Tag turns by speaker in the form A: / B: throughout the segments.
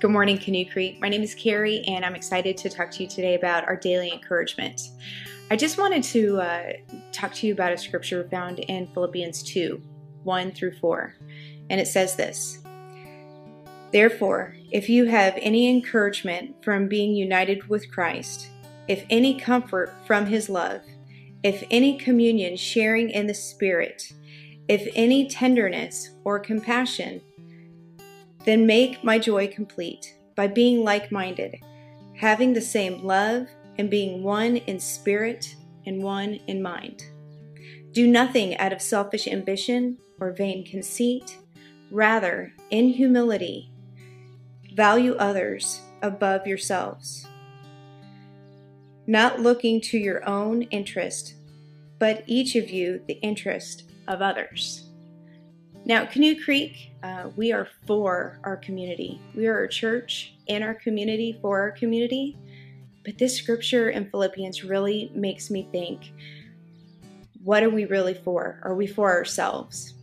A: Good morning, Canoe Creek. My name is Carrie, and I'm excited to talk to you today about our daily encouragement. I just wanted to uh, talk to you about a scripture found in Philippians 2 1 through 4. And it says this Therefore, if you have any encouragement from being united with Christ, if any comfort from his love, if any communion sharing in the Spirit, if any tenderness or compassion, then make my joy complete by being like minded, having the same love, and being one in spirit and one in mind. Do nothing out of selfish ambition or vain conceit. Rather, in humility, value others above yourselves, not looking to your own interest, but each of you the interest of others. Now, Canoe Creek, uh, we are for our community. We are a church in our community for our community. But this scripture in Philippians really makes me think what are we really for? Are we for ourselves?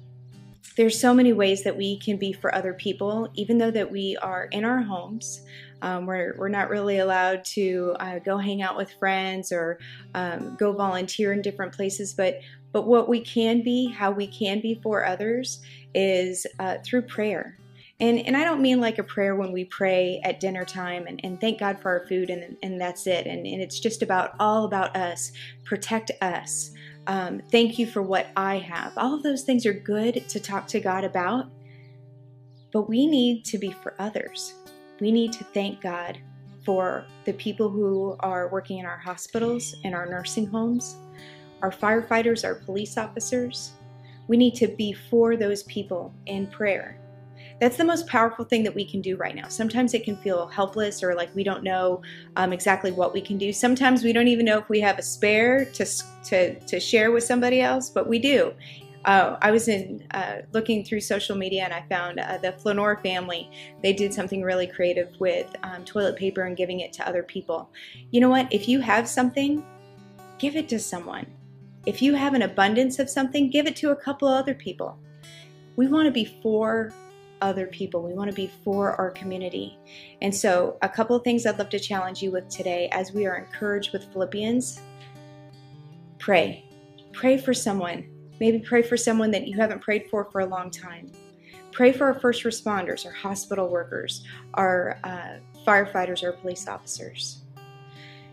A: There's so many ways that we can be for other people, even though that we are in our homes. Um, we're, we're not really allowed to uh, go hang out with friends or um, go volunteer in different places, but but what we can be, how we can be for others, is uh, through prayer. And, and I don't mean like a prayer when we pray at dinner time and, and thank God for our food and, and that's it. And, and it's just about all about us. Protect us. Um, thank you for what I have. All of those things are good to talk to God about, but we need to be for others. We need to thank God for the people who are working in our hospitals, in our nursing homes, our firefighters, our police officers. We need to be for those people in prayer. That's the most powerful thing that we can do right now. Sometimes it can feel helpless or like we don't know um, exactly what we can do. Sometimes we don't even know if we have a spare to, to, to share with somebody else, but we do. Uh, I was in uh, looking through social media and I found uh, the Flanor family. They did something really creative with um, toilet paper and giving it to other people. You know what? If you have something, give it to someone. If you have an abundance of something, give it to a couple of other people. We want to be for other people. We want to be for our community. And so, a couple of things I'd love to challenge you with today as we are encouraged with Philippians pray. Pray for someone. Maybe pray for someone that you haven't prayed for for a long time. Pray for our first responders, our hospital workers, our uh, firefighters, our police officers.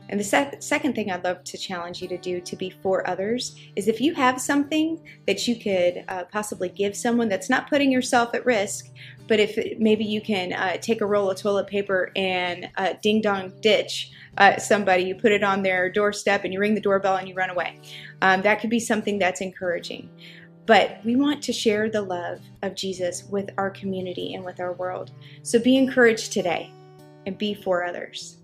A: And the sec- second thing I'd love to challenge you to do to be for others is if you have something that you could uh, possibly give someone that's not putting yourself at risk, but if it, maybe you can uh, take a roll of toilet paper and uh, ding dong ditch somebody, you put it on their doorstep and you ring the doorbell and you run away. Um, that could be something that's encouraging. But we want to share the love of Jesus with our community and with our world. So be encouraged today and be for others.